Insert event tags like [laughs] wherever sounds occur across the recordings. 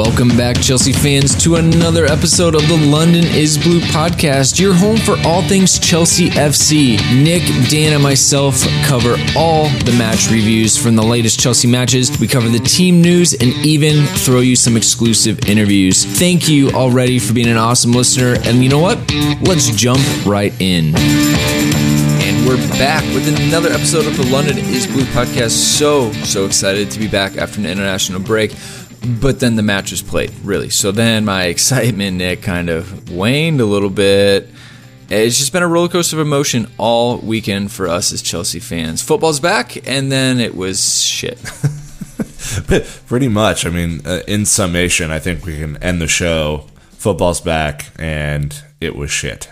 Welcome back, Chelsea fans, to another episode of the London is Blue podcast, your home for all things Chelsea FC. Nick, Dan, and myself cover all the match reviews from the latest Chelsea matches. We cover the team news and even throw you some exclusive interviews. Thank you already for being an awesome listener. And you know what? Let's jump right in. And we're back with another episode of the London is Blue podcast. So, so excited to be back after an international break but then the match was played, really. So then my [laughs] excitement, Nick, kind of waned a little bit. It's just been a roller coaster of emotion all weekend for us as Chelsea fans. Football's back, and then it was shit. [laughs] [laughs] Pretty much. I mean, uh, in summation, I think we can end the show. Football's back, and it was shit.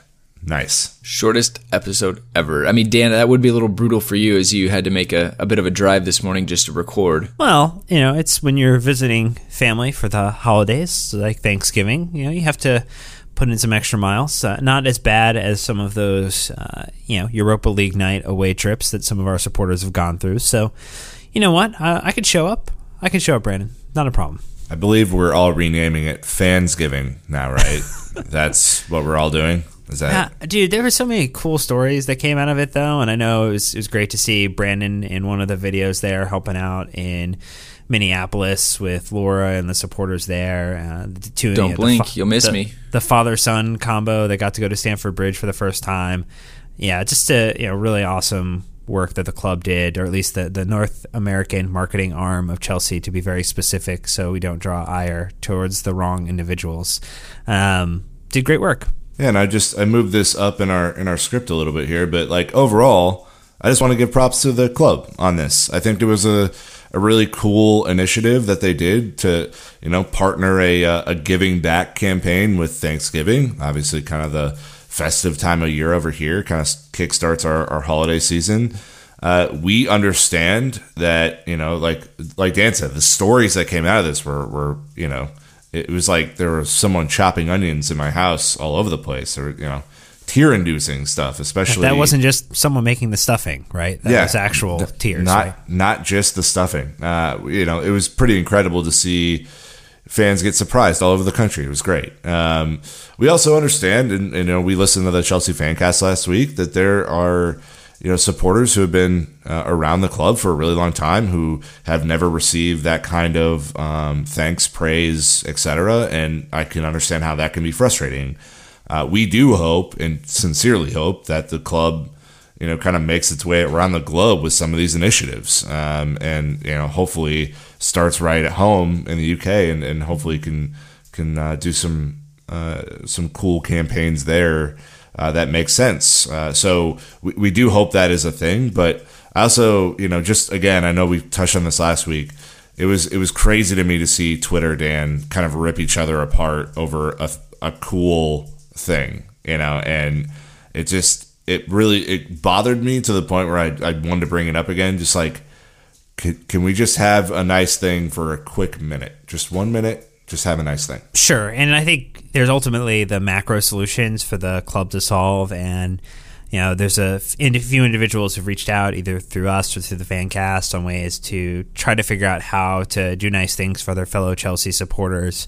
Nice. Shortest episode ever. I mean, Dan, that would be a little brutal for you as you had to make a, a bit of a drive this morning just to record. Well, you know, it's when you're visiting family for the holidays, like Thanksgiving, you know, you have to put in some extra miles. Uh, not as bad as some of those, uh, you know, Europa League night away trips that some of our supporters have gone through. So, you know what? Uh, I could show up. I could show up, Brandon. Not a problem. I believe we're all renaming it Fansgiving now, right? [laughs] That's what we're all doing. Is that yeah, dude? There were so many cool stories that came out of it, though, and I know it was, it was great to see Brandon in one of the videos there helping out in Minneapolis with Laura and the supporters there. Uh, the two, Don't you know, blink, fa- you'll miss the, me. The father son combo that got to go to Stamford Bridge for the first time. Yeah, just a you know really awesome work that the club did, or at least the, the North American marketing arm of Chelsea, to be very specific, so we don't draw ire towards the wrong individuals. Um, did great work. Yeah, and I just I moved this up in our in our script a little bit here, but like overall, I just want to give props to the club on this. I think it was a a really cool initiative that they did to you know partner a uh, a giving back campaign with Thanksgiving. Obviously, kind of the festive time of year over here, kind of kickstarts our, our holiday season. Uh, we understand that you know, like like Dan said, the stories that came out of this were were you know it was like there was someone chopping onions in my house all over the place, or you know, tear-inducing stuff. Especially that wasn't just someone making the stuffing, right? That yeah, was actual tears. Not right? not just the stuffing. Uh, you know, it was pretty incredible to see fans get surprised all over the country. It was great. Um, we also understand, and, and, you know, we listened to the Chelsea Fancast last week that there are you know supporters who have been uh, around the club for a really long time who have never received that kind of um, thanks, praise, etc. And I can understand how that can be frustrating. Uh, we do hope and sincerely hope that the club, you know, kind of makes its way around the globe with some of these initiatives, um, and you know, hopefully starts right at home in the UK, and, and hopefully can can uh, do some uh, some cool campaigns there uh, that makes sense. Uh, so we, we do hope that is a thing, but I also, you know, just again, I know we touched on this last week. It was it was crazy to me to see Twitter Dan kind of rip each other apart over a, a cool thing, you know, and it just it really it bothered me to the point where I I wanted to bring it up again, just like. Can, can we just have a nice thing for a quick minute? Just one minute, just have a nice thing. Sure, and I think there's ultimately the macro solutions for the club to solve, and you know, there's a few individuals who've reached out either through us or through the fan cast on ways to try to figure out how to do nice things for their fellow Chelsea supporters.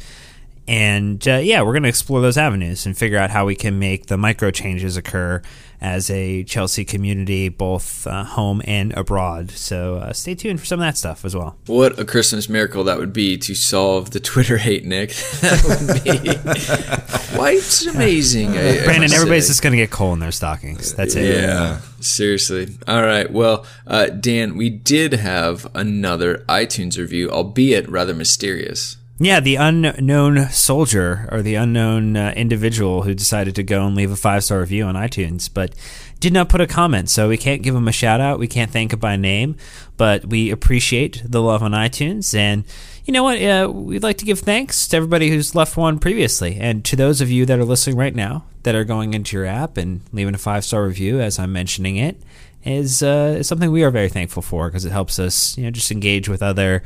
And uh, yeah, we're going to explore those avenues and figure out how we can make the micro changes occur as a Chelsea community, both uh, home and abroad. So uh, stay tuned for some of that stuff as well. What a Christmas miracle that would be to solve the Twitter hate, Nick. [laughs] that would be quite [laughs] amazing. I, Brandon, everybody's just going to get coal in their stockings. That's it. Yeah, seriously. All right. Well, uh, Dan, we did have another iTunes review, albeit rather mysterious. Yeah, the unknown soldier or the unknown uh, individual who decided to go and leave a five star review on iTunes, but did not put a comment. So we can't give him a shout out. We can't thank him by name, but we appreciate the love on iTunes. And you know what? Uh, we'd like to give thanks to everybody who's left one previously. And to those of you that are listening right now that are going into your app and leaving a five star review as I'm mentioning it is, uh, something we are very thankful for because it helps us, you know, just engage with other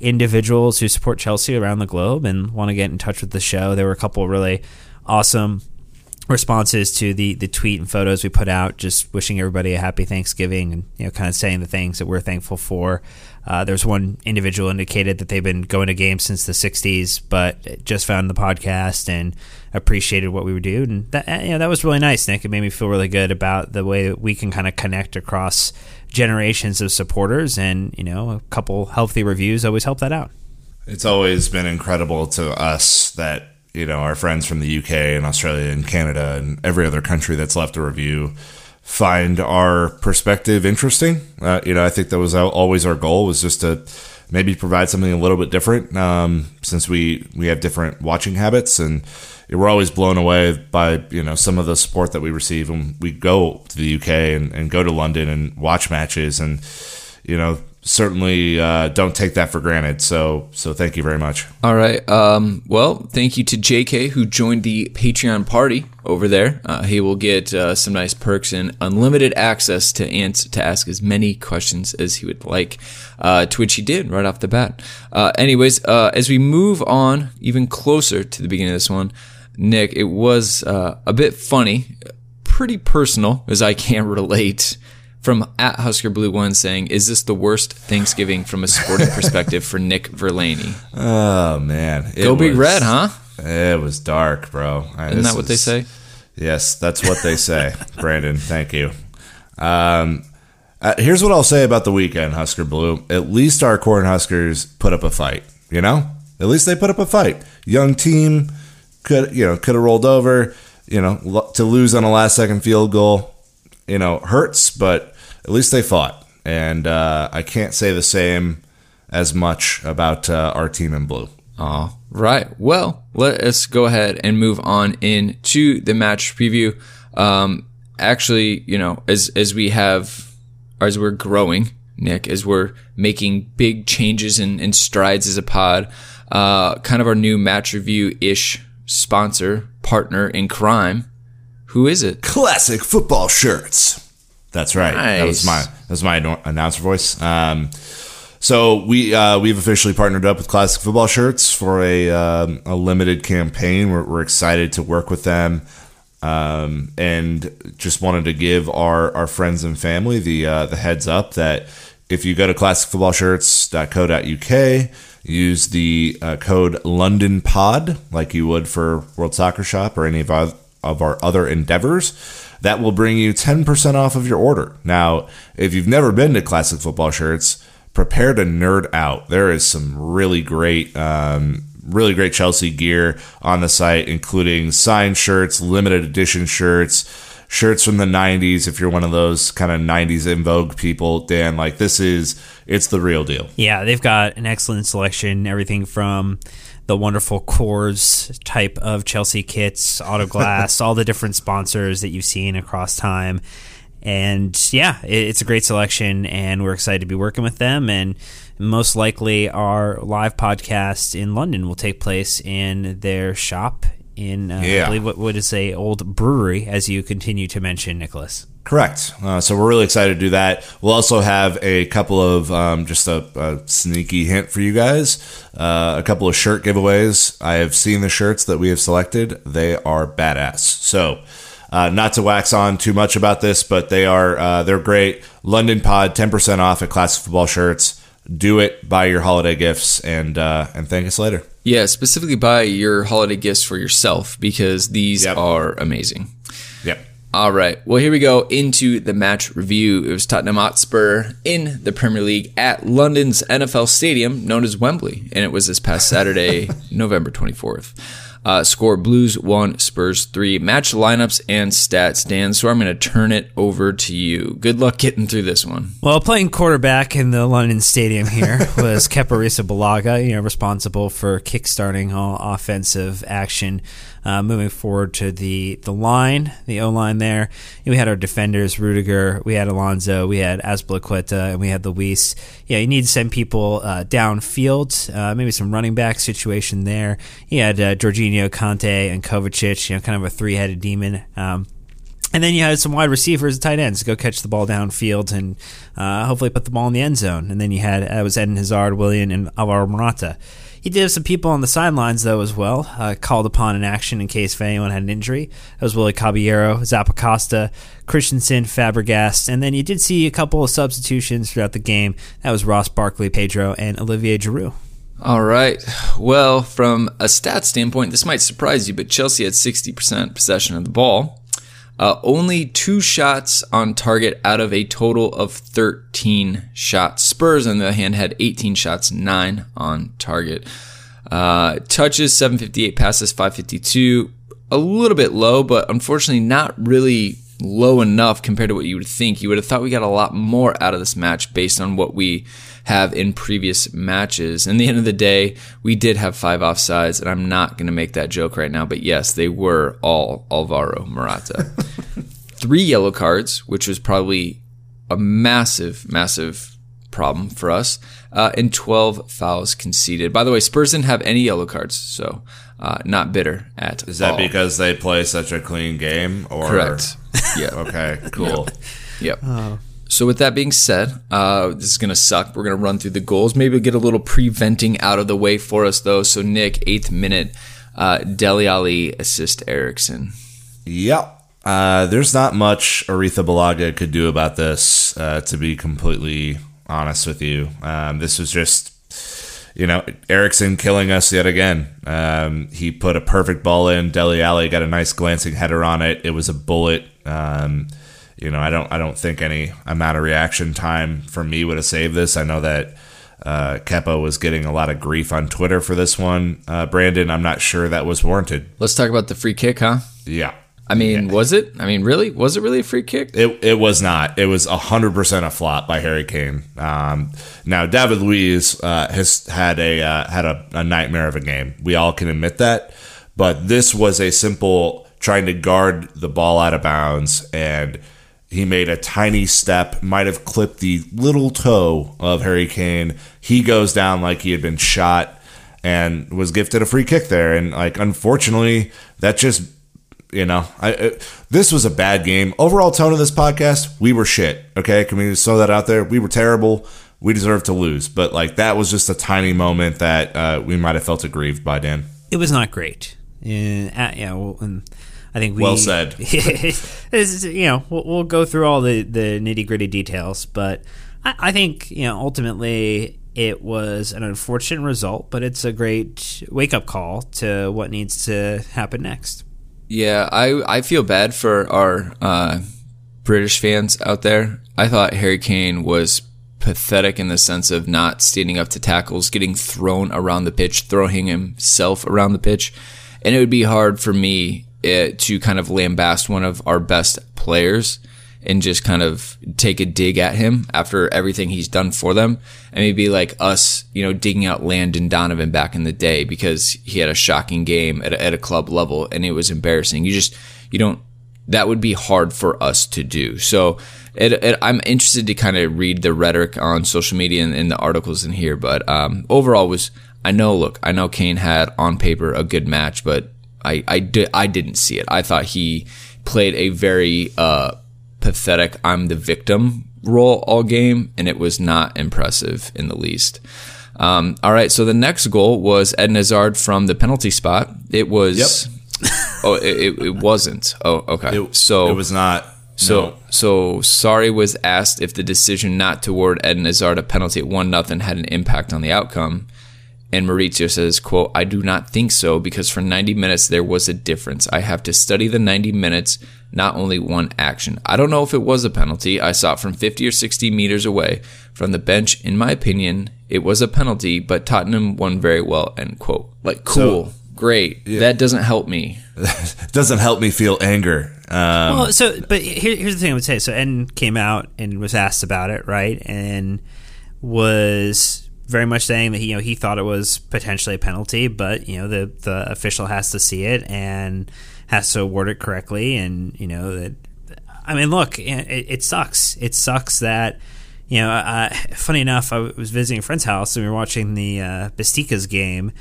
individuals who support Chelsea around the globe and want to get in touch with the show. There were a couple really awesome responses to the the tweet and photos we put out, just wishing everybody a happy Thanksgiving and you know kind of saying the things that we're thankful for. Uh, there's one individual indicated that they've been going to games since the '60s, but just found the podcast and appreciated what we were doing. And that you know that was really nice, Nick. It made me feel really good about the way that we can kind of connect across generations of supporters, and you know a couple healthy reviews always help that out. It's always been incredible to us that you know our friends from the UK and Australia and Canada and every other country that's left a review find our perspective interesting. Uh, you know, I think that was always our goal was just to maybe provide something a little bit different um, since we we have different watching habits and we're always blown away by you know some of the support that we receive when we go to the UK and, and go to London and watch matches and you know certainly uh, don't take that for granted. So, so thank you very much. All right. Um, well, thank you to JK who joined the Patreon party over there. Uh, he will get uh, some nice perks and unlimited access to to ask as many questions as he would like. Uh, to which he did right off the bat. Uh, anyways, uh, as we move on even closer to the beginning of this one, Nick, it was a bit funny, pretty personal, as I can't [laughs] relate from at Husker Blue One saying, "Is this the worst Thanksgiving from a sporting [laughs] perspective for Nick Verlaney?" Oh man, it go Big Red, huh? It was dark, bro. Isn't that what is, they say? Yes, that's what they say. [laughs] Brandon, thank you. Um, uh, here's what I'll say about the weekend, Husker Blue. At least our Corn Huskers put up a fight. You know, at least they put up a fight. Young team could you know could have rolled over. You know, to lose on a last second field goal you know, hurts, but at least they fought. And uh, I can't say the same as much about uh, our team in blue. All right. Well, let us go ahead and move on into the match preview. Um, actually, you know, as as we have, as we're growing, Nick, as we're making big changes and, and strides as a pod, uh, kind of our new match review ish sponsor partner in crime who is it? Classic football shirts. That's right. Nice. That was my that was my announcer voice. Um, so we uh, we've officially partnered up with Classic Football Shirts for a um, a limited campaign. We're, we're, excited to work with them, um, and just wanted to give our, our friends and family the uh, the heads up that if you go to classicfootballshirts.co.uk, use the uh, code London Pod like you would for World Soccer Shop or any of our of our other endeavors. That will bring you 10% off of your order. Now, if you've never been to Classic Football Shirts, prepare to nerd out. There is some really great, um, really great Chelsea gear on the site, including signed shirts, limited edition shirts, shirts from the 90s. If you're one of those kind of 90s in vogue people, Dan, like this is, it's the real deal. Yeah, they've got an excellent selection. Everything from the wonderful Coors type of Chelsea kits, Autoglass, [laughs] all the different sponsors that you've seen across time. And yeah, it's a great selection, and we're excited to be working with them. And most likely, our live podcast in London will take place in their shop in, uh, yeah. I believe, what, what is a old brewery, as you continue to mention, Nicholas. Correct. Uh, so we're really excited to do that. We'll also have a couple of um, just a, a, sneaky hint for you guys. Uh, a couple of shirt giveaways. I have seen the shirts that we have selected. They are badass. So. Uh, not to wax on too much about this, but they are uh, they're great. London Pod, ten percent off at Classic Football Shirts. Do it, buy your holiday gifts, and uh, and thank us later. Yeah, specifically buy your holiday gifts for yourself because these yep. are amazing. Yep. All right. Well, here we go into the match review. It was Tottenham Hotspur in the Premier League at London's NFL Stadium, known as Wembley, and it was this past Saturday, [laughs] November 24th. Uh, score Blues 1, Spurs 3. Match lineups and stats, Dan. So I'm going to turn it over to you. Good luck getting through this one. Well, playing quarterback in the London Stadium here [laughs] was Kepa Balaga, you know, responsible for kickstarting all offensive action uh, moving forward to the the line, the O line there, we had our defenders, Rudiger, we had Alonso, we had Azpilicueta, and we had Luiz. Yeah, you need to send people uh, downfield, uh, maybe some running back situation there. You had uh, Jorginho, Kanté, and Kovacic, you know, kind of a three headed demon. Um, and then you had some wide receivers and tight ends go catch the ball downfield and uh, hopefully put the ball in the end zone. And then you had it was Eden Hazard, Willian, and Alvaro Morata. He did have some people on the sidelines, though, as well, uh, called upon in action in case if anyone had an injury. That was Willy Caballero, Zappacosta, Christensen, Fabregas, and then you did see a couple of substitutions throughout the game. That was Ross Barkley, Pedro, and Olivier Giroud. All right. Well, from a stat standpoint, this might surprise you, but Chelsea had 60% possession of the ball. Uh, only two shots on target out of a total of 13 shots. Spurs, on the other hand, had 18 shots, 9 on target. Uh, touches, 758, passes, 552. A little bit low, but unfortunately not really low enough compared to what you would think. You would have thought we got a lot more out of this match based on what we have in previous matches. In the end of the day, we did have five offsides, and I'm not going to make that joke right now, but yes, they were all Alvaro Morata. [laughs] Three yellow cards, which was probably a massive, massive problem for us, uh, and 12 fouls conceded. By the way, Spurs didn't have any yellow cards, so uh, not bitter at Is that all. because they play such a clean game? Or correct? [laughs] Yeah. okay. Cool. Yep. yep. Oh. So with that being said, uh, this is gonna suck. We're gonna run through the goals. Maybe we'll get a little preventing out of the way for us though. So Nick, eighth minute, uh, Dele Alli assist Eriksen. Yep. Uh, there's not much Arrizabalaga could do about this. Uh, to be completely honest with you, um, this was just you know, Eriksen killing us yet again. Um, he put a perfect ball in. Dele Alli got a nice glancing header on it. It was a bullet. Um, you know, I don't I don't think any amount of reaction time from me would have saved this. I know that uh, Kepa was getting a lot of grief on Twitter for this one. Uh, Brandon, I'm not sure that was warranted. Let's talk about the free kick, huh? Yeah. I mean, yeah. was it? I mean, really? Was it really a free kick? It, it was not. It was 100% a flop by Harry Kane. Um, now, David Luiz uh, has had a uh, had a, a nightmare of a game. We all can admit that. But this was a simple trying to guard the ball out of bounds and – he made a tiny step, might have clipped the little toe of Harry Kane. He goes down like he had been shot and was gifted a free kick there. And like, unfortunately, that just you know, I it, this was a bad game. Overall tone of this podcast, we were shit. Okay, can we just throw that out there? We were terrible. We deserve to lose, but like that was just a tiny moment that uh, we might have felt aggrieved by Dan. It was not great. Yeah, yeah. Well, and I think we well said. [laughs] you know, we'll, we'll, go through all the, the nitty gritty details, but I, I, think you know ultimately it was an unfortunate result, but it's a great wake up call to what needs to happen next. Yeah, I I feel bad for our uh, British fans out there. I thought Harry Kane was pathetic in the sense of not standing up to tackles, getting thrown around the pitch, throwing himself around the pitch, and it would be hard for me uh, to kind of lambast one of our best players and just kind of take a dig at him after everything he's done for them. And maybe like us, you know, digging out Landon Donovan back in the day because he had a shocking game at a, at a club level and it was embarrassing. You just, you don't, that would be hard for us to do. So it, it, I'm interested to kind of read the rhetoric on social media and, and the articles in here. But um, overall was, I know, look, I know Kane had on paper a good match, but I, I, di- I didn't see it. I thought he played a very, uh, pathetic I'm the victim role all game, and it was not impressive in the least. Um, all right, so the next goal was Eden Hazard from the penalty spot. It was. Yep. [laughs] oh, it, it, wasn't. Oh, okay. It, so it was not. So no. so Sarri was asked if the decision not to award Eden Hazard a penalty at one nothing had an impact on the outcome. And Maurizio says, quote, I do not think so because for 90 minutes there was a difference. I have to study the 90 minutes, not only one action. I don't know if it was a penalty. I saw it from 50 or 60 meters away from the bench. In my opinion, it was a penalty, but Tottenham won very well, end quote. Like, cool. So, great. Yeah. That doesn't help me. [laughs] doesn't help me feel anger. Um, well, so, but here, here's the thing I would say. So, N came out and was asked about it, right? And was very much saying that he, you know he thought it was potentially a penalty, but you know the the official has to see it and has to award it correctly, and you know that. I mean, look, it, it sucks. It sucks that you know. Uh, funny enough, I was visiting a friend's house and we were watching the uh, game,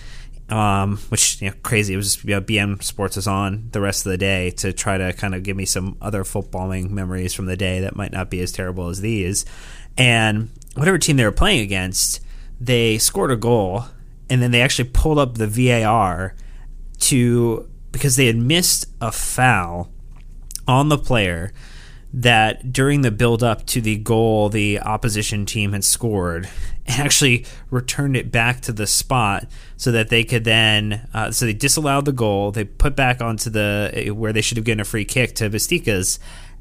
um, which you know crazy. It was you know, beIN Sports was on the rest of the day to try to kind of give me some other footballing memories from the day that might not be as terrible as these. And whatever team they were playing against, they scored a goal and then they actually pulled up the VAR to because they had missed a foul on the player that during the build up to the goal the opposition team had scored [laughs] and actually returned it back to the spot so that they could then uh, so they disallowed the goal they put back onto the where they should have given a free kick to Besiktas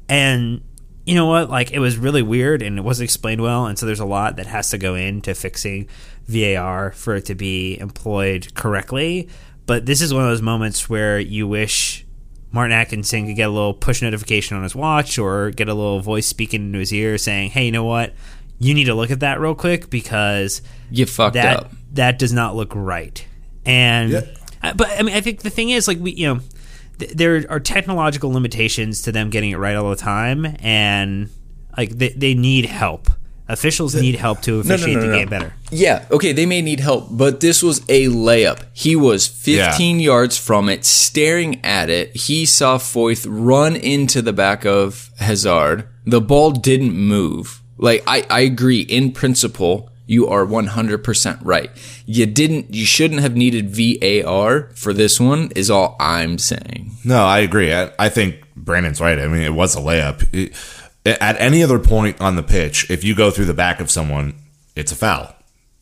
and you know what? Like it was really weird and it wasn't explained well, and so there's a lot that has to go into fixing VAR for it to be employed correctly. But this is one of those moments where you wish Martin Atkinson could get a little push notification on his watch or get a little voice speaking into his ear saying, "Hey, you know what? You need to look at that real quick because you fucked that, up. That does not look right." And yeah. Uh, but I mean, I think the thing is, like we, you know there are technological limitations to them getting it right all the time, and like they, they need help. Officials need help to officiate no, no, no, the game better. Yeah, okay, they may need help, but this was a layup. He was 15 yeah. yards from it, staring at it. He saw Foyth run into the back of Hazard. The ball didn't move. Like, I, I agree, in principle, you are 100% right. You didn't, you shouldn't have needed VAR for this one, is all I'm saying. No, I agree. I, I think Brandon's right. I mean, it was a layup. It, at any other point on the pitch, if you go through the back of someone, it's a foul.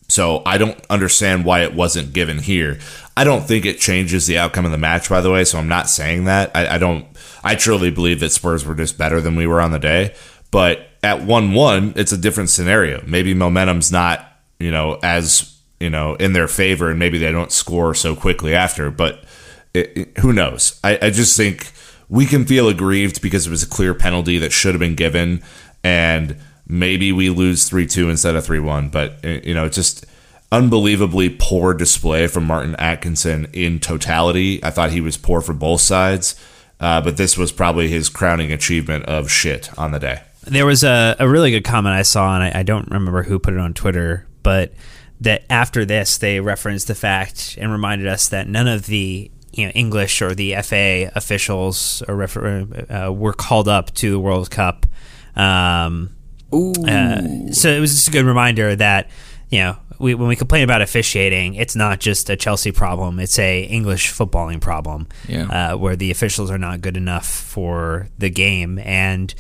So I don't understand why it wasn't given here. I don't think it changes the outcome of the match, by the way. So I'm not saying that. I, I don't. I truly believe that Spurs were just better than we were on the day. But at 1 1, it's a different scenario. Maybe momentum's not, you know, as, you know, in their favor and maybe they don't score so quickly after. But it, it, who knows? I, I just think we can feel aggrieved because it was a clear penalty that should have been given. And maybe we lose 3 2 instead of 3 1. But, you know, just unbelievably poor display from Martin Atkinson in totality. I thought he was poor for both sides. Uh, but this was probably his crowning achievement of shit on the day. There was a, a really good comment I saw, and I, I don't remember who put it on Twitter, but that after this, they referenced the fact and reminded us that none of the you know English or the FA officials or refer- uh, were called up to the World Cup. Um, uh, so it was just a good reminder that you know we, when we complain about officiating, it's not just a Chelsea problem; it's a English footballing problem, yeah. uh, where the officials are not good enough for the game and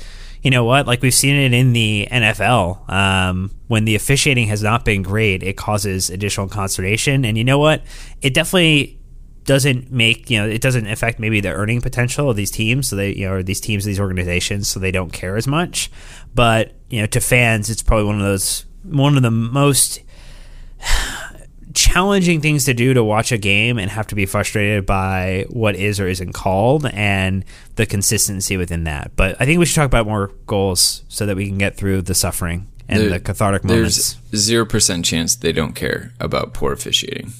you know what? Like we've seen it in the NFL. Um, when the officiating has not been great, it causes additional consternation. And you know what? It definitely doesn't make you know it doesn't affect maybe the earning potential of these teams so they you know or these teams these organizations so they don't care as much but you know to fans it's probably one of those one of the most [sighs] challenging things to do to watch a game and have to be frustrated by what is or isn't called and the consistency within that. But I think we should talk about more goals so that we can get through the suffering and there, the cathartic moments. There's zero percent chance they don't care about poor officiating.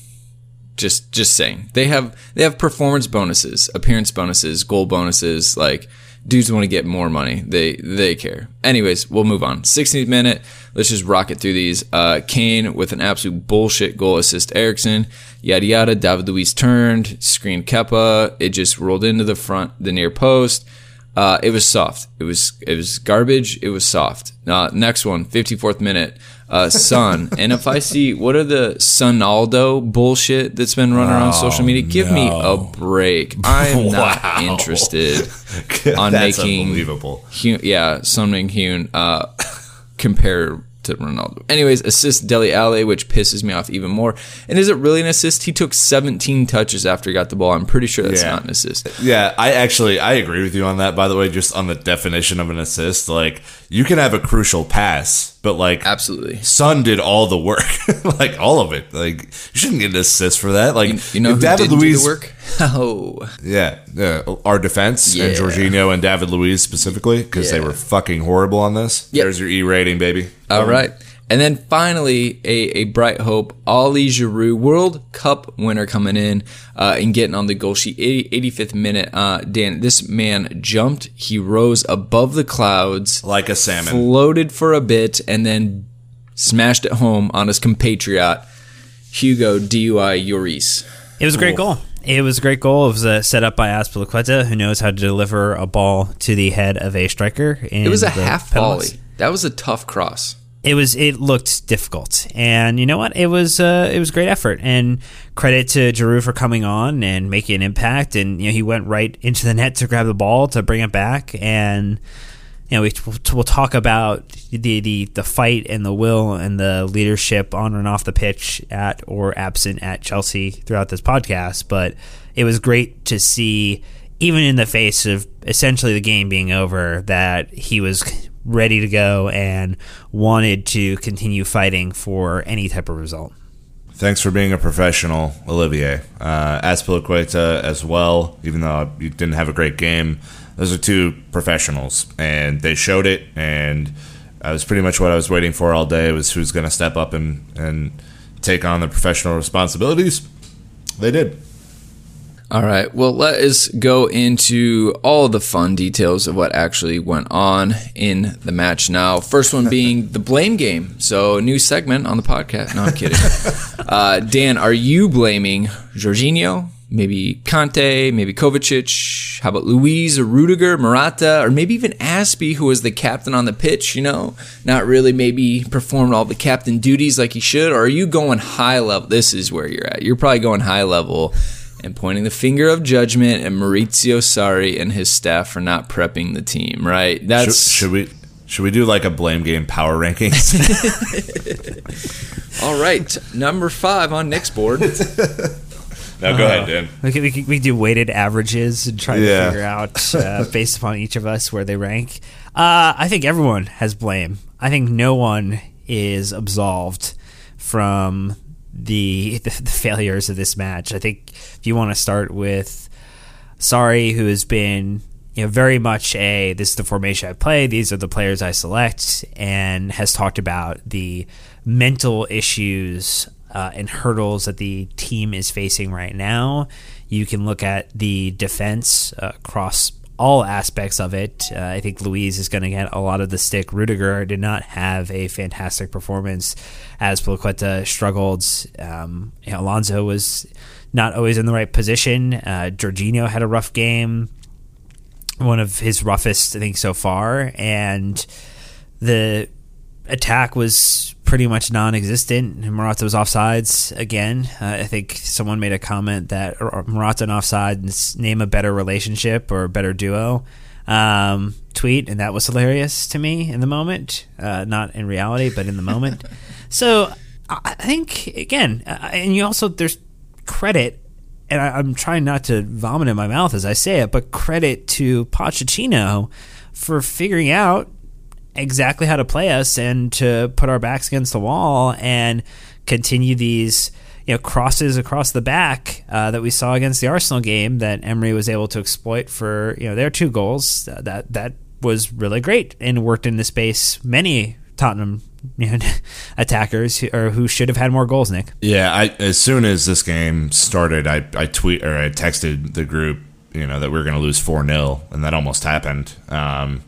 Just just saying. They have they have performance bonuses, appearance bonuses, goal bonuses, like dudes want to get more money. They they care. Anyways, we'll move on. 16th minute. Let's just rocket through these. Uh, Kane with an absolute bullshit goal assist. Eriksen, yada yada. David Luiz turned, screened Kepa. It just rolled into the front, the near post. Uh, it was soft. It was it was garbage. It was soft. Uh, next one, 54th minute uh, Son. and if I see what are the Sonaldo bullshit that's been running around social media, give no. me a break. [laughs] I'm wow. not interested [laughs] on making unbelievable. yeah, Son Heung uh, [laughs] compare to Ronaldo. Anyways, assist Dele Alli, which pisses me off even more. And is it really an assist? He took 17 touches after he got the ball. I'm pretty sure that's yeah. not an assist. Yeah, I actually I agree with you on that. By the way, just on the definition of an assist, like you can have a crucial pass, but like absolutely, Son did all the work, [laughs] like all of it. Like you shouldn't get an assist for that. Like you, you know, David Luiz work. [laughs] Oh, yeah, uh, our defense yeah. and Jorginho and David Luiz specifically because yeah. they were fucking horrible on this. Yep. There's your E rating, baby. All um, right. And then finally, a, a bright hope, Oli Giroud, World Cup winner coming in uh, and getting on the goal sheet. 80, 85th minute. Uh, Dan, this man jumped. He rose above the clouds. Like a salmon. Floated for a bit and then smashed it home on his compatriot, Hugo DUI Lloris. It was a great goal. It was a great goal. It was uh, set up by Azpilicueta, who knows how to deliver a ball to the head of a striker. It was a half volley. That was a tough cross it was it looked difficult, and you know what? It was uh, it was great effort, and credit to Giroud for coming on and making an impact. And you know he went right into the net to grab the ball to bring it back, and you know we, we'll talk about the, the the fight and the will and the leadership on and off the pitch at or absent at Chelsea throughout this podcast. But it was great to see, even in the face of essentially the game being over, that he was ready to go and wanted to continue fighting for any type of result. Thanks for being a professional, Olivier. Uh, Azpilicueta as well, even though you didn't have a great game. Those are two professionals, and they showed it. And that was pretty much what I was waiting for all day. Was who's going to step up and and take on the professional responsibilities. They did. All right. Well, let us go into all the fun details of what actually went on in the match now. First one being the blame game. So, new segment on the podcast. No, I'm kidding. [laughs] uh, Dan, are you blaming Jorginho? Maybe Kanté, maybe Kovacic. How about Luiz or Rudiger, Morata, or maybe even Azpi, who was the captain on the pitch, you know, not really maybe performed all the captain duties like he should? Or are you going high level? This is where you're at. You're probably going high level and pointing the finger of judgment at Maurizio Sarri and his staff for not prepping the team. Right? That's should, should we should we do like a blame game power rankings? [laughs] [laughs] All right, number five on Nick's board. [laughs] Now go uh, ahead, Dan. We can, we can, we do weighted averages and try yeah. to figure out uh, based upon each of us where they rank. Uh, I think everyone has blame. I think no one is absolved from the, the, the failures of this match. I think if you want to start with Sarri, who has been you know very much a this is the formation I play, these are the players I select, and has talked about the mental issues uh, and hurdles that the team is facing right now. You can look at the defense uh, across all aspects of it. Uh, I think Luiz is going to get a lot of the stick. Rudiger did not have a fantastic performance Azpilicueta struggled. Um, you know, Alonso was not always in the right position. Uh, Jorginho had a rough game, one of his roughest, I think, so far. And the attack was pretty much non-existent. And Morata was offsides again. Uh, I think someone made a comment that Morata and offsides name a better relationship or a better duo um, tweet, and that was hilarious to me in the moment. Uh, not in reality, but in the moment. [laughs] so I think again, uh, and you also there's credit and I, am trying not to vomit in my mouth as I say it, but credit to Pochettino for figuring out exactly how to play us and to put our backs against the wall and continue these you know crosses across the back uh, that we saw against the Arsenal game that Emery was able to exploit for you know their two goals that that was really great and worked in the space many Tottenham [laughs] you know, attackers who, or who should have had more goals. Nick. Yeah, I, as soon as this game started, I, I tweet or I texted the group, you know, that we were going to lose four 0 and that almost happened. Um,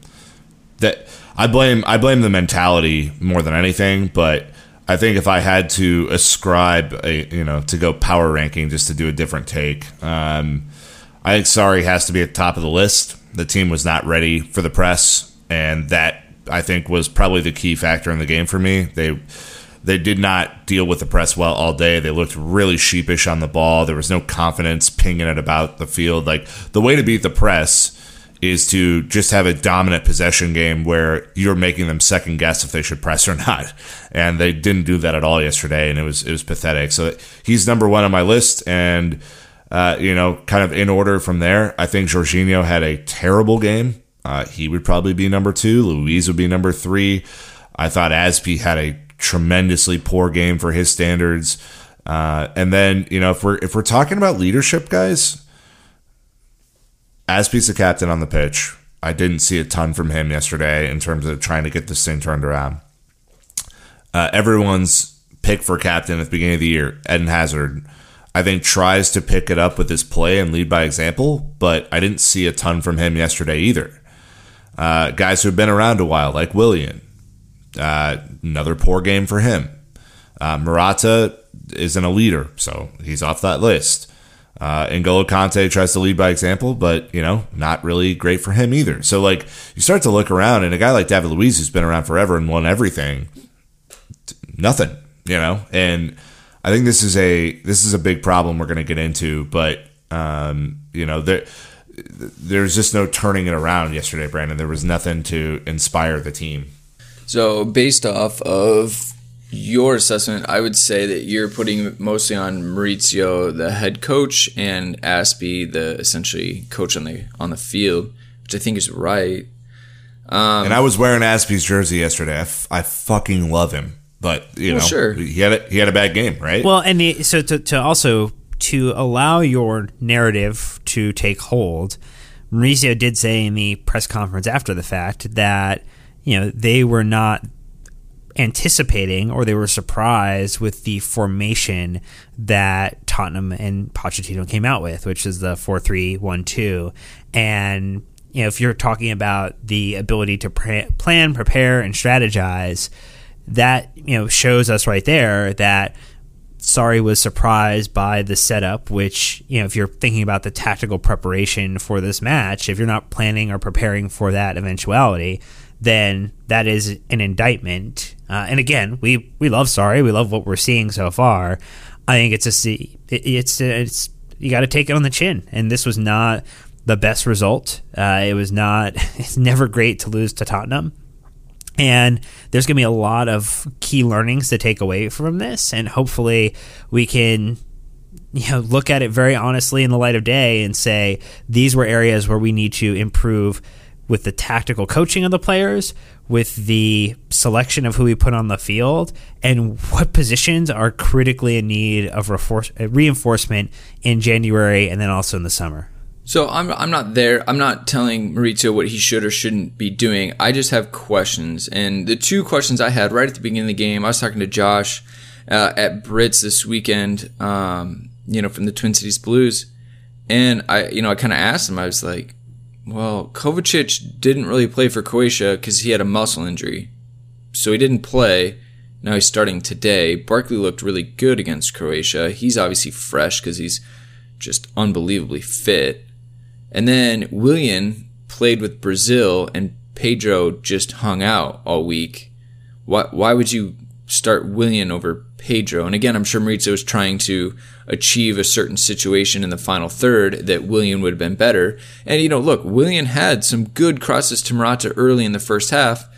that I blame I blame the mentality more than anything, but I think if I had to ascribe a you know to go power ranking just to do a different take, um, I think Sarri has to be at the top of the list. The team was not ready for the press, and that I think was probably the key factor in the game for me. They they did not deal with the press well all day. They looked really sheepish on the ball. There was no confidence pinging it about the field. Like the way to beat the press is to just have a dominant possession game where you're making them second guess if they should press or [laughs] not. And they didn't do that at all yesterday, and it was it was pathetic. So he's number one on my list, and uh, you know, kind of in order from there, I think Jorginho had a terrible game. Uh, he would probably be number two. Luiz would be number three. I thought Azpi had a tremendously poor game for his standards. Uh, and then you know if we're if we're talking about leadership, guys, Azpi's the captain on the pitch. I didn't see a ton from him yesterday in terms of trying to get this thing turned around. Uh, everyone's pick for captain at the beginning of the year, Eden Hazard, I think tries to pick it up with his play and lead by example, but I didn't see a ton from him yesterday either. Uh, guys who've been around a while, like Willian, uh, another poor game for him. Uh, Morata isn't a leader, so he's off that list. Uh, N'Golo Kante tries to lead by example, but you know, not really great for him either. So like, you start to look around, and a guy like David Luiz, who's been around forever and won everything, nothing, you know. And I think this is a this is a big problem we're going to get into, but um, you know, there there's just no turning it around yesterday, Brandon. There was nothing to inspire the team. So based off of your assessment, I would say that you're putting mostly on Maurizio, the head coach, and Azpi, the essentially coach on the on the field, which I think is right. Um, and I was wearing Azpi's jersey yesterday. I, f- I fucking love him, but you well, know, sure. he had a, he had a bad game, right? Well, and the, so to, to also to allow your narrative to take hold, Maurizio did say in the press conference after the fact that you know they were not anticipating or they were surprised with the formation that Tottenham and Pochettino came out with, which is the 4 3 1 2. And, you know, if you're talking about the ability to pre- plan, prepare, and strategize, that, you know, shows us right there that Sarri was surprised by the setup, which, you know, if you're thinking about the tactical preparation for this match, if you're not planning or preparing for that eventuality, then that is an indictment. Uh, and again, we we love Sarri, we love what we're seeing so far. I think it's a it, it's it's you got to take it on the chin, and this was not the best result. Uh, it was not. [laughs] It's never great to lose to Tottenham. And there's going to be a lot of key learnings to take away from this, and hopefully we can you know look at it very honestly in the light of day and say these were areas where we need to improve with the tactical coaching of the players, with the selection of who we put on the field, and what positions are critically in need of uh, reinforcement in January and then also in the summer. So I'm I'm not there. I'm not telling Maurizio what he should or shouldn't be doing. I just have questions, and the two questions I had right at the beginning of the game, I was talking to Josh uh, at Brits this weekend, um, you know, from the Twin Cities Blues, and I, you know, I kind of asked him. I was like, well, Kovacic didn't really play for Croatia because he had a muscle injury. So he didn't play. Now he's starting today. Barkley looked really good against Croatia. He's obviously fresh because he's just unbelievably fit. And then Willian played with Brazil and Pedro just hung out all week. Why, why would you start Willian over Pedro? And again, I'm sure Maurizio was trying to achieve a certain situation in the final third that Willian would have been better. And, you know, look, Willian had some good crosses to Morata early in the first half.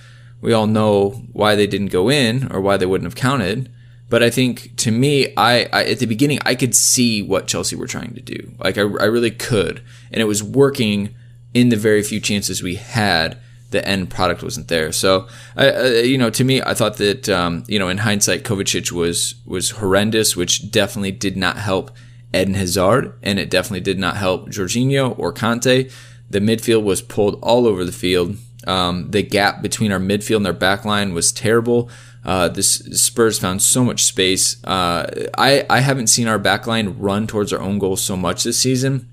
We all know why they didn't go in or why they wouldn't have counted. But I think to me, I, I, at the beginning I could see what Chelsea were trying to do. Like I, I really could, and it was working in the very few chances we had. The end product wasn't there. So, uh, you know, to me, I thought that um, you know, in hindsight, Kovacic was was horrendous, which definitely did not help Eden Hazard, and it definitely did not help Jorginho or Kanté. The midfield was pulled all over the field. Um, the gap between our midfield and our back line was terrible. Uh, the Spurs found so much space. Uh, I, I haven't seen our backline run towards our own goal so much this season.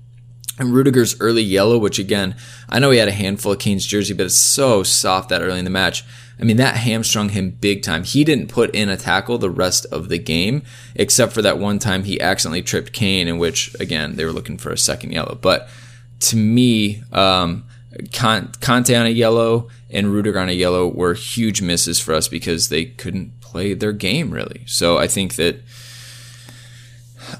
And Rudiger's early yellow, which again, I know he had a handful of Kane's jersey, but it's so soft that early in the match. I mean, that hamstrung him big time. He didn't put in a tackle the rest of the game, except for that one time he accidentally tripped Kane, in which, again, they were looking for a second yellow. But to me, um, Kanté on a yellow and Rudiger on a yellow were huge misses for us because they couldn't play their game really. So I think that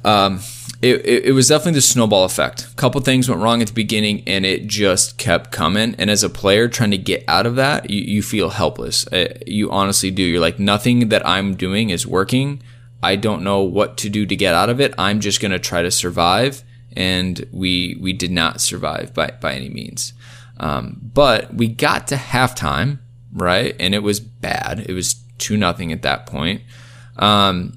um, it, it, it, was definitely the snowball effect. A couple things went wrong at the beginning and it just kept coming. And as a player trying to get out of that, you, you feel helpless. Uh, you honestly do. You're like, nothing that I'm doing is working. I don't know what to do to get out of it. I'm just going to try to survive. And we, we did not survive by, by any means. Um, but we got to halftime, right? And it was bad. It was two nothing at that point. Um,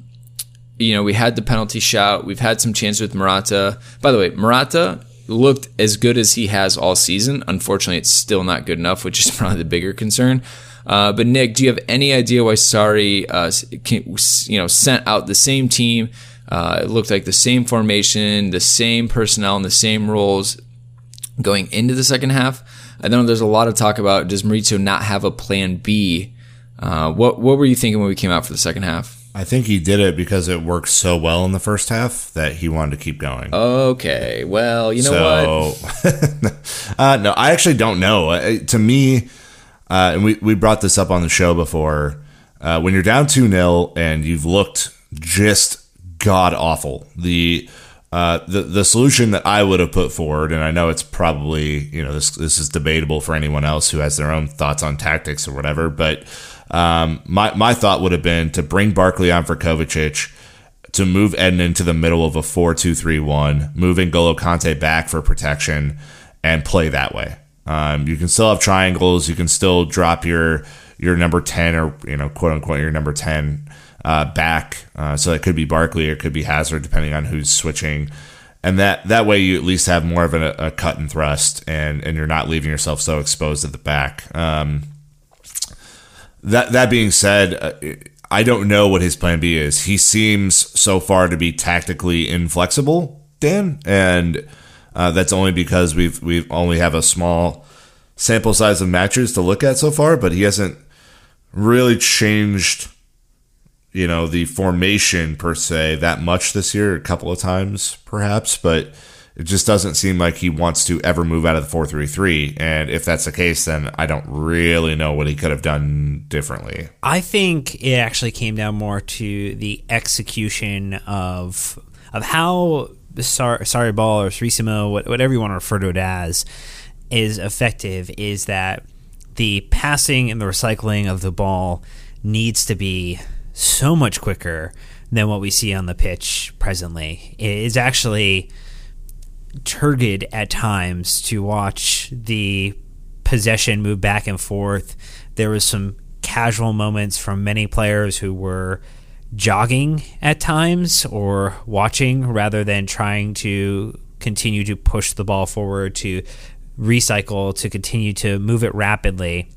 you know, we had the penalty shout. We've had some chances with Morata. By the way, Morata looked as good as he has all season. Unfortunately, it's still not good enough, which is [laughs] probably the bigger concern. Uh, but Nick, do you have any idea why Sarri, uh, you know, sent out the same team? Uh, it looked like the same formation, the same personnel, and the same roles going into the second half. I know there's a lot of talk about does Maurizio not have a plan B? Uh, what what were you thinking when we came out for the second half? I think he did it because it worked so well in the first half that he wanted to keep going. Okay, well, you know so, what? [laughs] uh, no, I actually don't know. Uh, to me, uh, and we we brought this up on the show before. Uh, when you're down two 0 and you've looked just god awful, the uh, the the solution that I would have put forward, and I know it's probably you know this this is debatable for anyone else who has their own thoughts on tactics or whatever, but um, my my thought would have been to bring Barkley on for Kovacic, to move Eden into the middle of a four two three one, moving Golo Kanté back for protection, and play that way. Um, you can still have triangles. You can still drop your your number ten or you know quote unquote your number ten uh, back. Uh, so it could be Barkley or it could be Hazard, depending on who's switching. And that, that way you at least have more of a, a cut and thrust, and, and you're not leaving yourself so exposed at the back. Um, that that being said, uh, I don't know what his plan B is. He seems so far to be tactically inflexible, Dan, and uh, that's only because we've we've only have a small sample size of matches to look at so far. But he hasn't really changed you know, the formation per se that much this year, a couple of times perhaps, but it just doesn't seem like he wants to ever move out of the 433 and if that's the case then I don't really know what he could have done differently. I think it actually came down more to the execution of of how sorry, Sarri ball or Sarrisimo, whatever you want to refer to it as is effective is that the passing and the recycling of the ball needs to be so much quicker than what we see on the pitch presently. It is actually turgid at times to watch the possession move back and forth. There was some casual moments from many players who were jogging at times or watching rather than trying to continue to push the ball forward to recycle to continue to move it rapidly.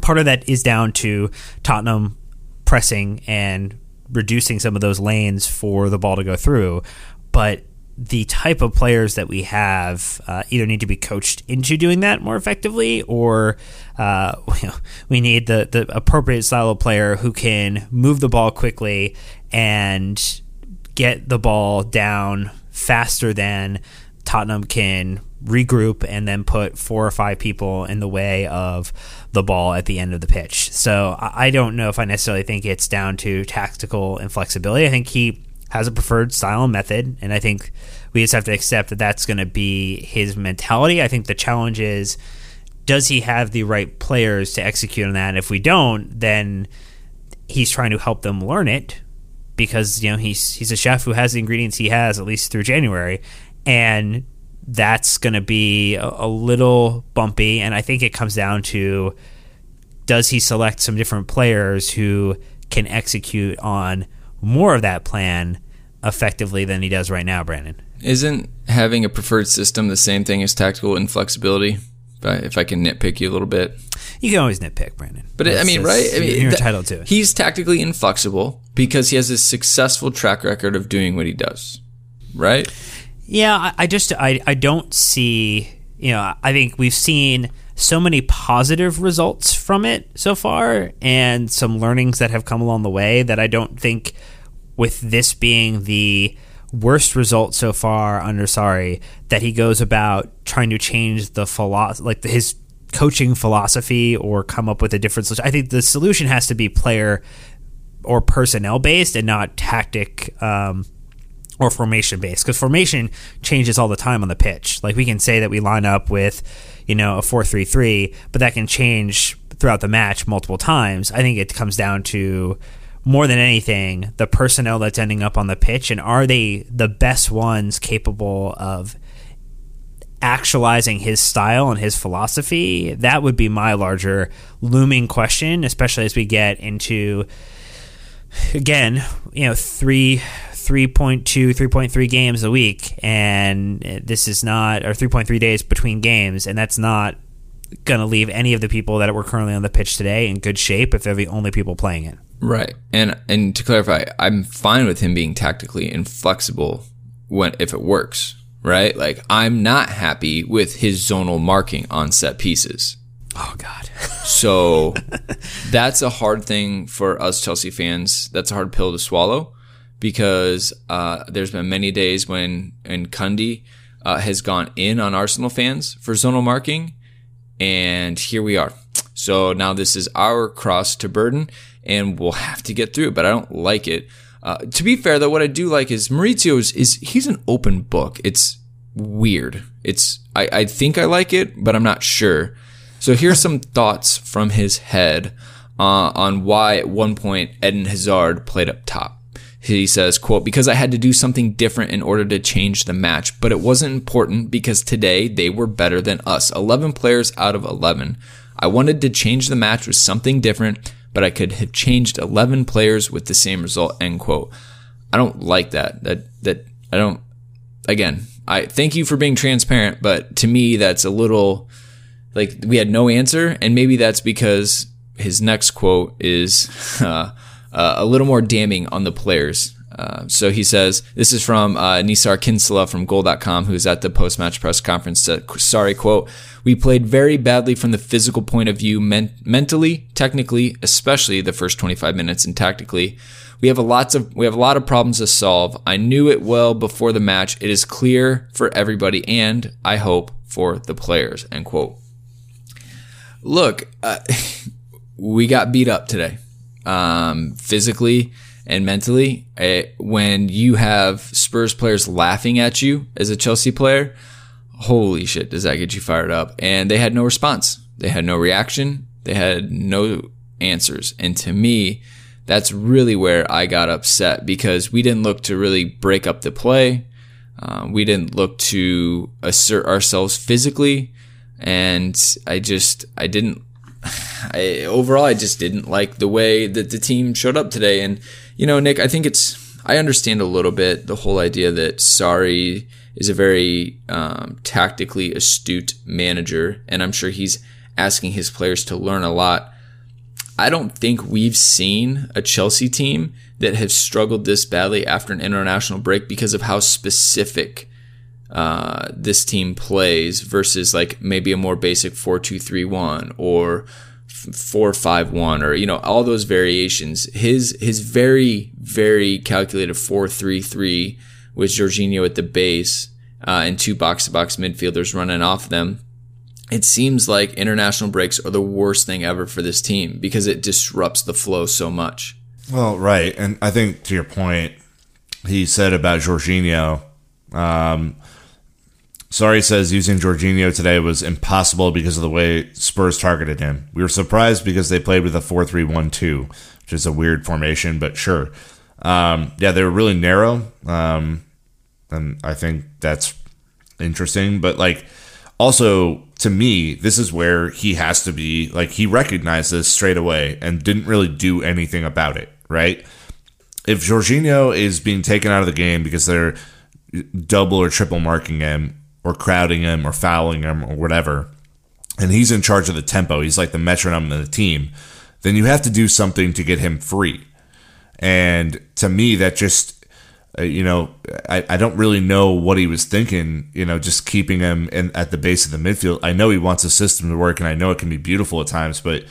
Part of that is down to Tottenham pressing and reducing some of those lanes for the ball to go through. But the type of players that we have uh, either need to be coached into doing that more effectively, or uh, [laughs] we need the, the appropriate style of player who can move the ball quickly and get the ball down faster than Tottenham can regroup and then put four or five people in the way of the ball at the end of the pitch. So I don't know if I necessarily think it's down to tactical inflexibility. I think he has a preferred style and method, and I think we just have to accept that that's going to be his mentality. I think the challenge is does he have the right players to execute on that? And if we don't, then he's trying to help them learn it because you know he's he's a chef who has the ingredients he has at least through January, and that's going to be a, a little bumpy. And I think it comes down to does he select some different players who can execute on more of that plan effectively than he does right now, Brandon? Isn't having a preferred system the same thing as tactical inflexibility? If I, can nitpick you a little bit, You can always nitpick, Brandon. but it, I mean, right? I mean, you're entitled to it. He's tactically inflexible because he has a successful track record of doing what he does, right? Yeah, I, I just I, I don't see you know I think we've seen so many positive results from it so far and some learnings that have come along the way that I don't think with this being the worst result so far under Sarri that he goes about trying to change the philosophy like his coaching philosophy or come up with a different solution. I think the solution has to be player or personnel based and not tactic um, or formation based because formation changes all the time on the pitch. Like we can say that we line up with, you know, a four three three, but that can change throughout the match multiple times. I think it comes down to more than anything the personnel that's ending up on the pitch and are they the best ones capable of actualizing his style and his philosophy that would be my larger looming question especially as we get into again, you know, three, 3.2, 3.3 games a week, and this is not, or 3.3 days between games, and that's not going to leave any of the people that were currently on the pitch today in good shape if they're the only people playing it. Right. And and to clarify, I'm fine with him being tactically inflexible when if it works, right? Like I'm not happy with his zonal marking on set pieces. Oh, God. [laughs] So that's a hard thing for us Chelsea fans. That's a hard pill to swallow because uh, there's been many days when and Cundy uh, has gone in on Arsenal fans for zonal marking, and here we are. So now this is our cross to burden, and we'll have to get through it. But I don't like it. Uh, to be fair, though, what I do like is Maurizio is, is he's an open book. It's weird. It's I, I think I like it, but I'm not sure. So here's some thoughts from his head uh, on why at one point Eden Hazard played up top. He says, quote, because I had to do something different in order to change the match, but it wasn't important because today they were better than us. 11 players out of 11. I wanted to change the match with something different, but I could have changed 11 players with the same result, end quote. I don't like that. That, that, I don't, again, I thank you for being transparent, but to me, that's a little, like we had no answer, and maybe that's because his next quote is [laughs] uh, uh, a little more damning on the players. Uh, so he says, this is from uh, Nizaar Kinsella from Goal.com, who's at the post match press conference. Said, Sarri, quote, we played very badly from the physical point of view, men- mentally, technically, especially the first 25 minutes, and tactically. We have a lots of we have a lot of problems to solve. I knew it well before the match. It is clear for everybody, and I hope for the players. End quote look, uh, [laughs] we got beat up today, um, physically and mentally. Uh, when you have Spurs players laughing at you as a Chelsea player, holy shit, does that get you fired up? And they had no response. They had no reaction. They had no answers. And to me, that's really where I got upset because we didn't look to really break up the play. Uh, we didn't look to assert ourselves physically and I just I didn't I overall I just didn't like the way that the team showed up today. And you know Nick I think it's I understand a little bit the whole idea that Sarri is a very um, tactically astute manager and I'm sure he's asking his players to learn a lot. I don't think we've seen a Chelsea team that have struggled this badly after an international break because of how specific uh, this team plays versus like maybe a more basic 4-2-3-1 or 4-5-1 or you know all those variations his his very very calculated 4-3-3 with Jorginho at the base uh, and two box to box midfielders running off them it seems like international breaks are the worst thing ever for this team because it disrupts the flow so much Well, right, and I think to your point, he said about Jorginho. Um, Sarri says using Jorginho today was impossible because of the way Spurs targeted him. We were surprised because they played with a 4 3 1 2, which is a weird formation, but sure. Um, yeah, they were really narrow, um, and I think that's interesting. But like, also to me, this is where he has to be like he recognized this straight away and didn't really do anything about it. Right? If Jorginho is being taken out of the game because they're double or triple marking him or crowding him or fouling him or whatever, and he's in charge of the tempo, he's like the metronome of the team, then you have to do something to get him free. And to me, that just, uh, you know, I, I don't really know what he was thinking, you know, just keeping him in, at the base of the midfield. I know he wants a system to work, and I know it can be beautiful at times, but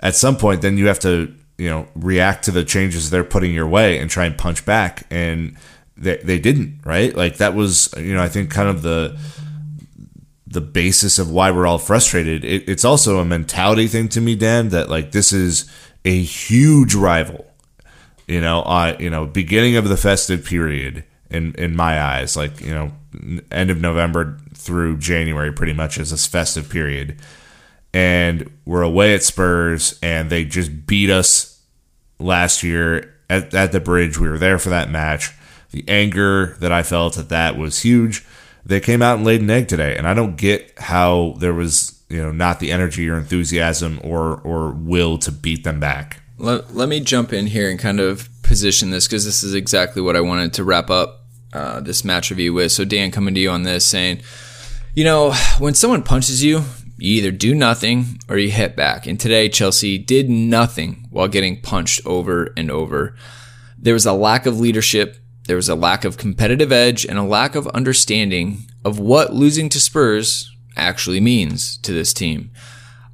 at some point, then you have to, you know, react to the changes they're putting your way and try and punch back. And they, they didn't, right? Like that was, you know, I think kind of the, the basis of why we're all frustrated. It, it's also a mentality thing to me, Dan, that like this is a huge rival. You know, uh, you know, beginning of the festive period in in my eyes, like you know, end of November through January, pretty much is this festive period, and we're away at Spurs, and they just beat us last year at, at the bridge. We were there for that match. The anger that I felt at that was huge they came out and laid an egg today, and I don't get how there was you know not the energy or enthusiasm or or will to beat them back. Let, let me jump in here and kind of position this because this is exactly what I wanted to wrap up uh, this match review with. So Dan, coming to you on this, saying, you know, when someone punches you, you either do nothing or you hit back. And today, Chelsea did nothing while getting punched over and over. There was a lack of leadership there was a lack of competitive edge and a lack of understanding of what losing to Spurs actually means to this team.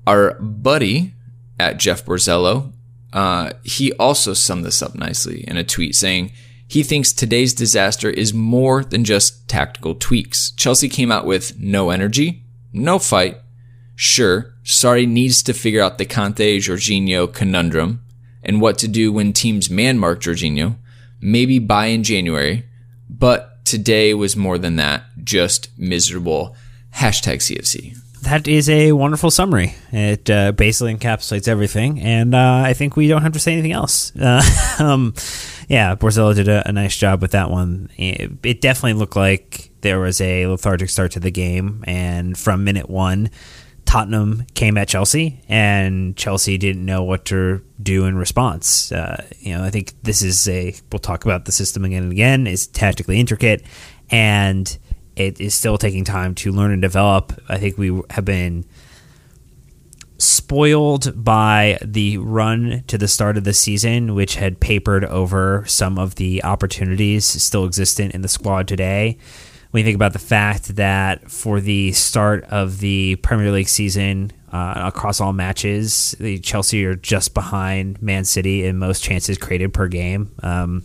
Our buddy at Jeff Borzello, uh, he also summed this up nicely in a tweet saying he thinks today's disaster is more than just tactical tweaks. Chelsea came out with no energy, no fight. Sure, Sarri needs to figure out the Kanté Jorginho conundrum and what to do when teams man mark Jorginho maybe buy in January, but today was more than that, just miserable. Hashtag CFC. That is a wonderful summary. It uh, basically encapsulates everything, and uh, I think we don't have to say anything else. Uh, [laughs] um, yeah, Borzello did a, a, nice job with that one. It, it definitely looked like there was a lethargic start to the game, and from minute one, Tottenham came at Chelsea, and Chelsea didn't know what to do in response. Uh, you know, I think this is a. We'll talk about the system again and again. It's tactically intricate, and it is still taking time to learn and develop. I think we have been spoiled by the run to the start of the season, which had papered over some of the opportunities still existent in the squad today when you think about the fact that for the start of the Premier League season, uh, across all matches, the Chelsea are just behind Man City in most chances created per game. Um,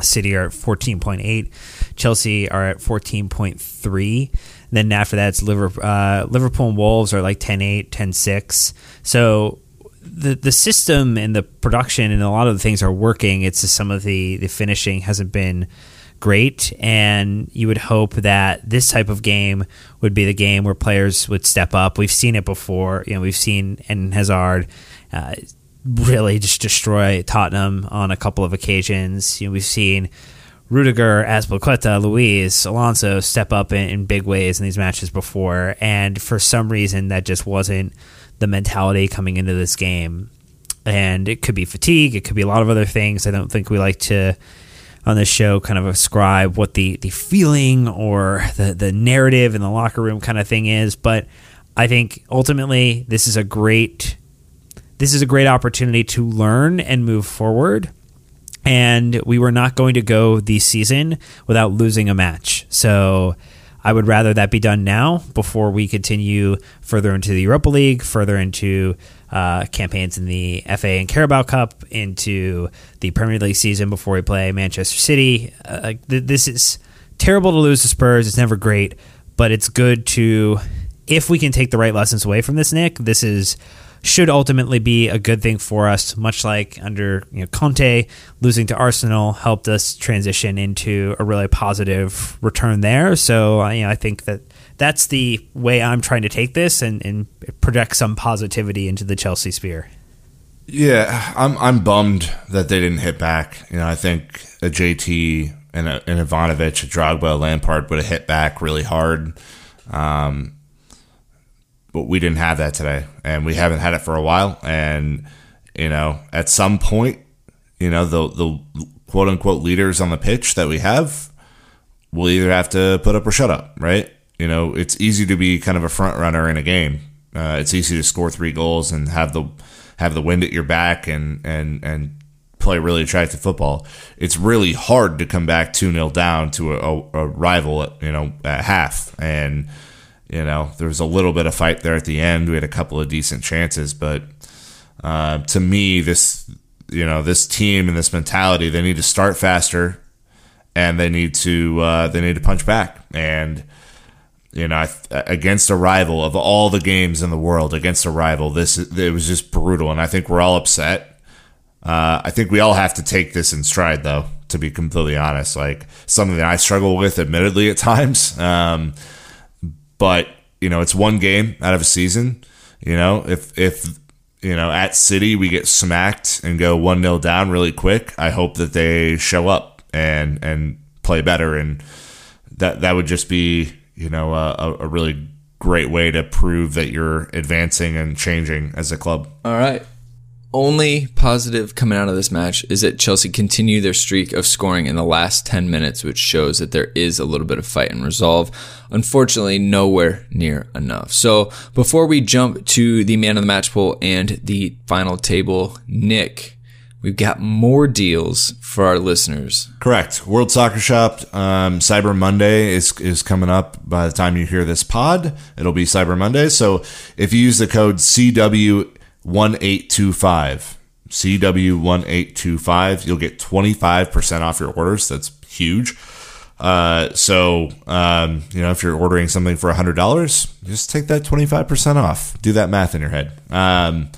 City are at 14.8, Chelsea are at 14.3. Then after that, it's Liverpool, uh, Liverpool and Wolves are like 10-8, 10-6. So the the system and the production and a lot of the things are working. It's just some of the the finishing hasn't been great. And you would hope that this type of game would be the game where players would step up. We've seen it before. You know, we've seen Eden Hazard uh, really just destroy Tottenham on a couple of occasions. You know, we've seen Rudiger, Azpilicueta, Luiz, Alonso step up in, in big ways in these matches before. And for some reason, that just wasn't the mentality coming into this game. And it could be fatigue. It could be a lot of other things. I don't think we like to on this show kind of ascribe what the, the feeling or the, the narrative in the locker room kind of thing is. But I think ultimately this is a great this is a great opportunity to learn and move forward. And we were not going to go the season without losing a match. So I would rather that be done now before we continue further into the Europa League, further into uh, campaigns in the FA and Carabao Cup into the Premier League season before we play Manchester City. Uh, th- this is terrible to lose to Spurs. It's never great, but it's good to, if we can take the right lessons away from this, Nick, this is should ultimately be a good thing for us, much like under you know, Conte losing to Arsenal helped us transition into a really positive return there. So uh, you know, I think that that's the way I'm trying to take this and, and project some positivity into the Chelsea sphere. Yeah, I'm I'm bummed that they didn't hit back. You know, I think a JT and a, Ivanovic, a Drogba, a Lampard would have hit back really hard. Um, but we didn't have that today, and we haven't had it for a while. And you know, at some point, you know, the the quote unquote leaders on the pitch that we have will either have to put up or shut up, right? You know, it's easy to be kind of a front runner in a game. Uh, it's easy to score three goals and have the have the wind at your back and and and play really attractive football. It's really hard to come back two 0 down to a, a, rival, at, you know, at half. And you know, there was a little bit of fight there at the end. We had a couple of decent chances, but uh, to me, this you know this team and this mentality, they need to start faster, and they need to uh, they need to punch back and you know, against a rival of all the games in the world, against a rival, this it was just brutal, and I think we're all upset. Uh, I think we all have to take this in stride, though. To be completely honest, like something that I struggle with, admittedly, at [laughs] times. Um, but you know, it's one game out of a season. You know, if if you know at City we get smacked and go one 0 down really quick, I hope that they show up and and play better, and that that would just be you know, uh, a, a really great way to prove that you're advancing and changing as a club. All right. Only positive coming out of this match is that Chelsea continue their streak of scoring in the last 10 minutes, which shows that there is a little bit of fight and resolve. Unfortunately, nowhere near enough. So before we jump to the man of the match poll and the final table, Nick, We've got more deals for our listeners. Correct. World Soccer Shop um, Cyber Monday is is coming up. By the time you hear this pod, it'll be Cyber Monday. So if you use the code CW one eight two five CW one eight two five, you'll get twenty five percent off your orders. That's huge. Uh, so um, you know if you're ordering something for hundred dollars, just take that twenty five percent off. Do that math in your head. Um,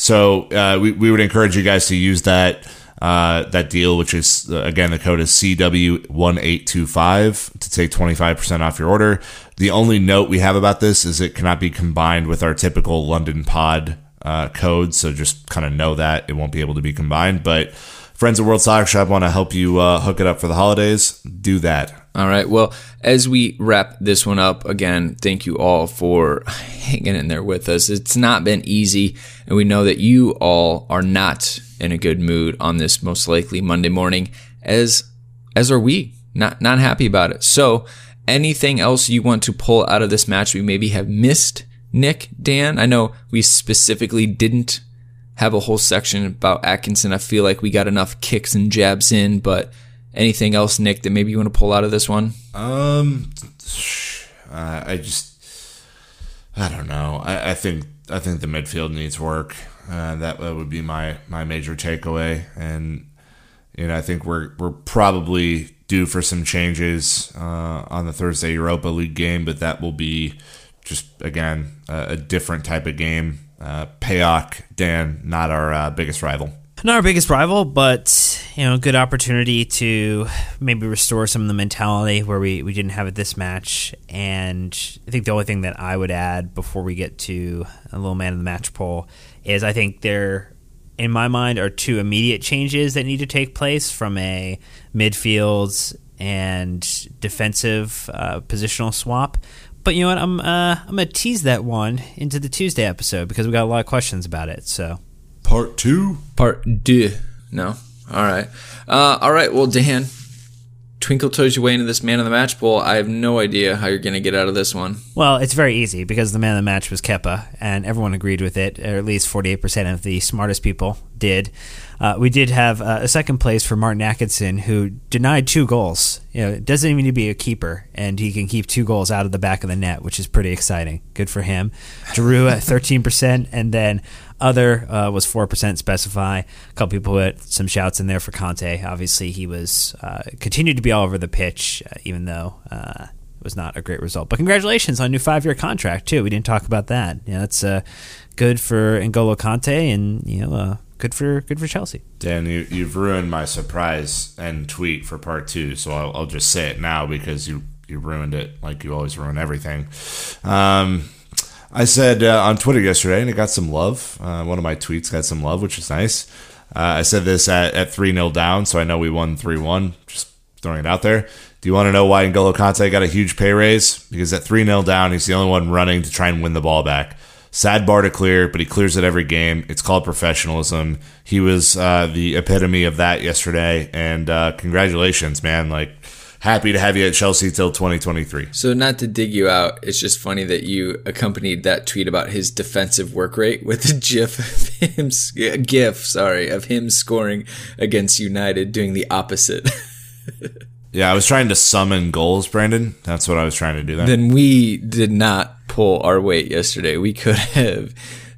so uh, we, we would encourage you guys to use that uh, that deal, which is uh, again the code is CW1825 to take 25% off your order. The only note we have about this is it cannot be combined with our typical London Pod uh, code, so just kind of know that it won't be able to be combined. But friends at World Soccer Shop want to help you uh, hook it up for the holidays. Do that. All right. Well, as we wrap this one up, again, thank you all for [laughs] hanging in there with us. It's not been easy, and we know that you all are not in a good mood on this most likely Monday morning, as as are we. Not not happy about it. So, anything else you want to pull out of this match we maybe have missed, Nick, Dan? I know we specifically didn't have a whole section about Atkinson. I feel like we got enough kicks and jabs in, but Anything else, Nick, that maybe you want to pull out of this one? Um, I just, I don't know. I, I, think I think the midfield needs work. Uh, that, that would be my my major takeaway, and you know I think we're we're probably due for some changes uh, on the Thursday Europa League game, but that will be just again a, a different type of game. Uh, PAOK, Dan, not our uh, biggest rival not our biggest rival, but you know, a good opportunity to maybe restore some of the mentality where we, we didn't have it this match. And I think the only thing that I would add before we get to a little man of the match poll is I think there, in my mind, are two immediate changes that need to take place from a midfield and defensive uh, positional swap. But you know what? I'm uh, I'm gonna tease that one into the Tuesday episode because we got a lot of questions about it. So Part two? Part two. No. All right. Uh, all right. Well, Dan, Twinkle toes your way into this man of the match bowl. I have no idea how you're going to get out of this one. Well, it's very easy because the man of the match was Kepa, and everyone agreed with it, or at least 48% of the smartest people did. Uh, we did have uh, a second place for Martin Atkinson, who denied two goals. You know, it doesn't even need to be a keeper, and he can keep two goals out of the back of the net, which is pretty exciting. Good for him. Giroud at 13%, and then other uh, was 4% specify. A couple people put some shouts in there for Kanté. Obviously, he was uh, continued to be all over the pitch, uh, even though uh, it was not a great result. But congratulations on a new five year contract, too. We didn't talk about that. Know, that's good for N'Golo Kanté and, you know, uh, good for good for Chelsea. Dan, you, you've ruined my surprise and tweet for part two, so I'll, I'll just say it now because you you ruined it like you always ruin everything. Um, I said uh, on Twitter yesterday, and it got some love. Uh, one of my tweets got some love, which is nice. Uh, I said this at, at 3 0 down, so I know we won 3 1. Just throwing it out there. Do you want to know why N'Golo Kanté got a huge pay raise? Because at 3 0 down, he's the only one running to try and win the ball back. Sad bar to clear, but he clears it every game. It's called professionalism. He was uh, the epitome of that yesterday, and uh, congratulations, man! Like, happy to have you at Chelsea till 2023. So, not to dig you out, it's just funny that you accompanied that tweet about his defensive work rate with a GIF of him, GIF, sorry, of him scoring against United, doing the opposite. [laughs] Yeah, I was trying to summon goals, Brandon. That's what I was trying to do. Then we did not pull our weight yesterday. We could have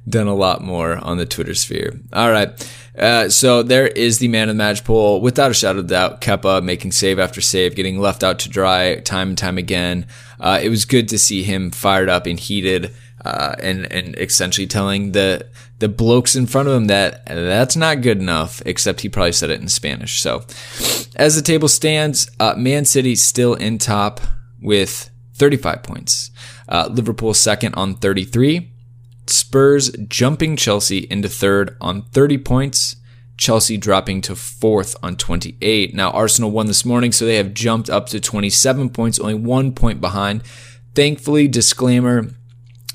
done a lot more on the Twitter sphere. All right. Uh, so there is the man of the match poll. Without a shadow of doubt, Kepa making save after save, getting left out to dry time and time again. Uh, it was good to see him fired up and heated, uh, and, and essentially telling the, the blokes in front of him that that's not good enough, except he probably said it in Spanish. So as the table stands, uh, Man City still in top with 35 points. Uh, Liverpool second on 33. Spurs jumping Chelsea into third on 30 points. Chelsea dropping to fourth on 28. Now, Arsenal won this morning, so they have jumped up to 27 points, only one point behind. Thankfully, disclaimer,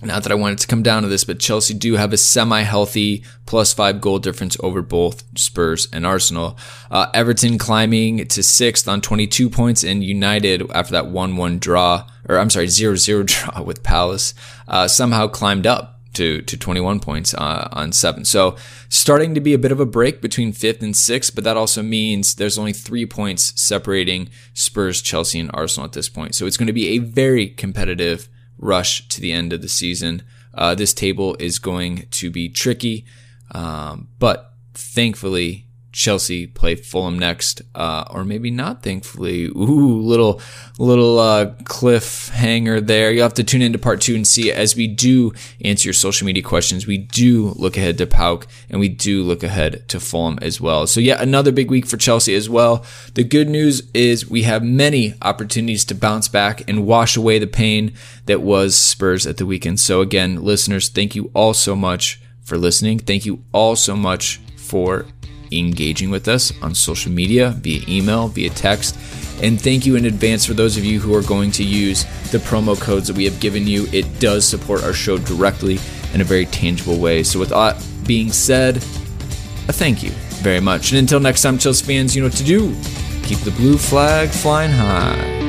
not that I wanted to come down to this, but Chelsea do have a semi healthy plus five goal difference over both Spurs and Arsenal. Uh, Everton climbing to sixth on 22 points, and United, after that 1 1 draw, or I'm sorry, 0 0 [laughs] draw with Palace, uh, somehow climbed up to, to 21 points uh, on seven. So starting to be a bit of a break between fifth and sixth, but that also means there's only three points separating Spurs, Chelsea, and Arsenal at this point. So it's going to be a very competitive rush to the end of the season. Uh, this table is going to be tricky, um, but thankfully Chelsea play Fulham next, uh, or maybe not. Thankfully, ooh, little little uh, cliffhanger there. You'll have to tune into part two and see as we do answer your social media questions. We do look ahead to PAOK and we do look ahead to Fulham as well. So yeah, another big week for Chelsea as well. The good news is we have many opportunities to bounce back and wash away the pain that was Spurs at the weekend. So again, listeners, thank you all so much for listening. Thank you all so much for engaging with us on social media, via email, via text. And thank you in advance for those of you who are going to use the promo codes that we have given you. It does support our show directly in a very tangible way. So, with that being said, a thank you very much. And until next time, Chelsea fans, you know what to do. Keep the blue flag flying high.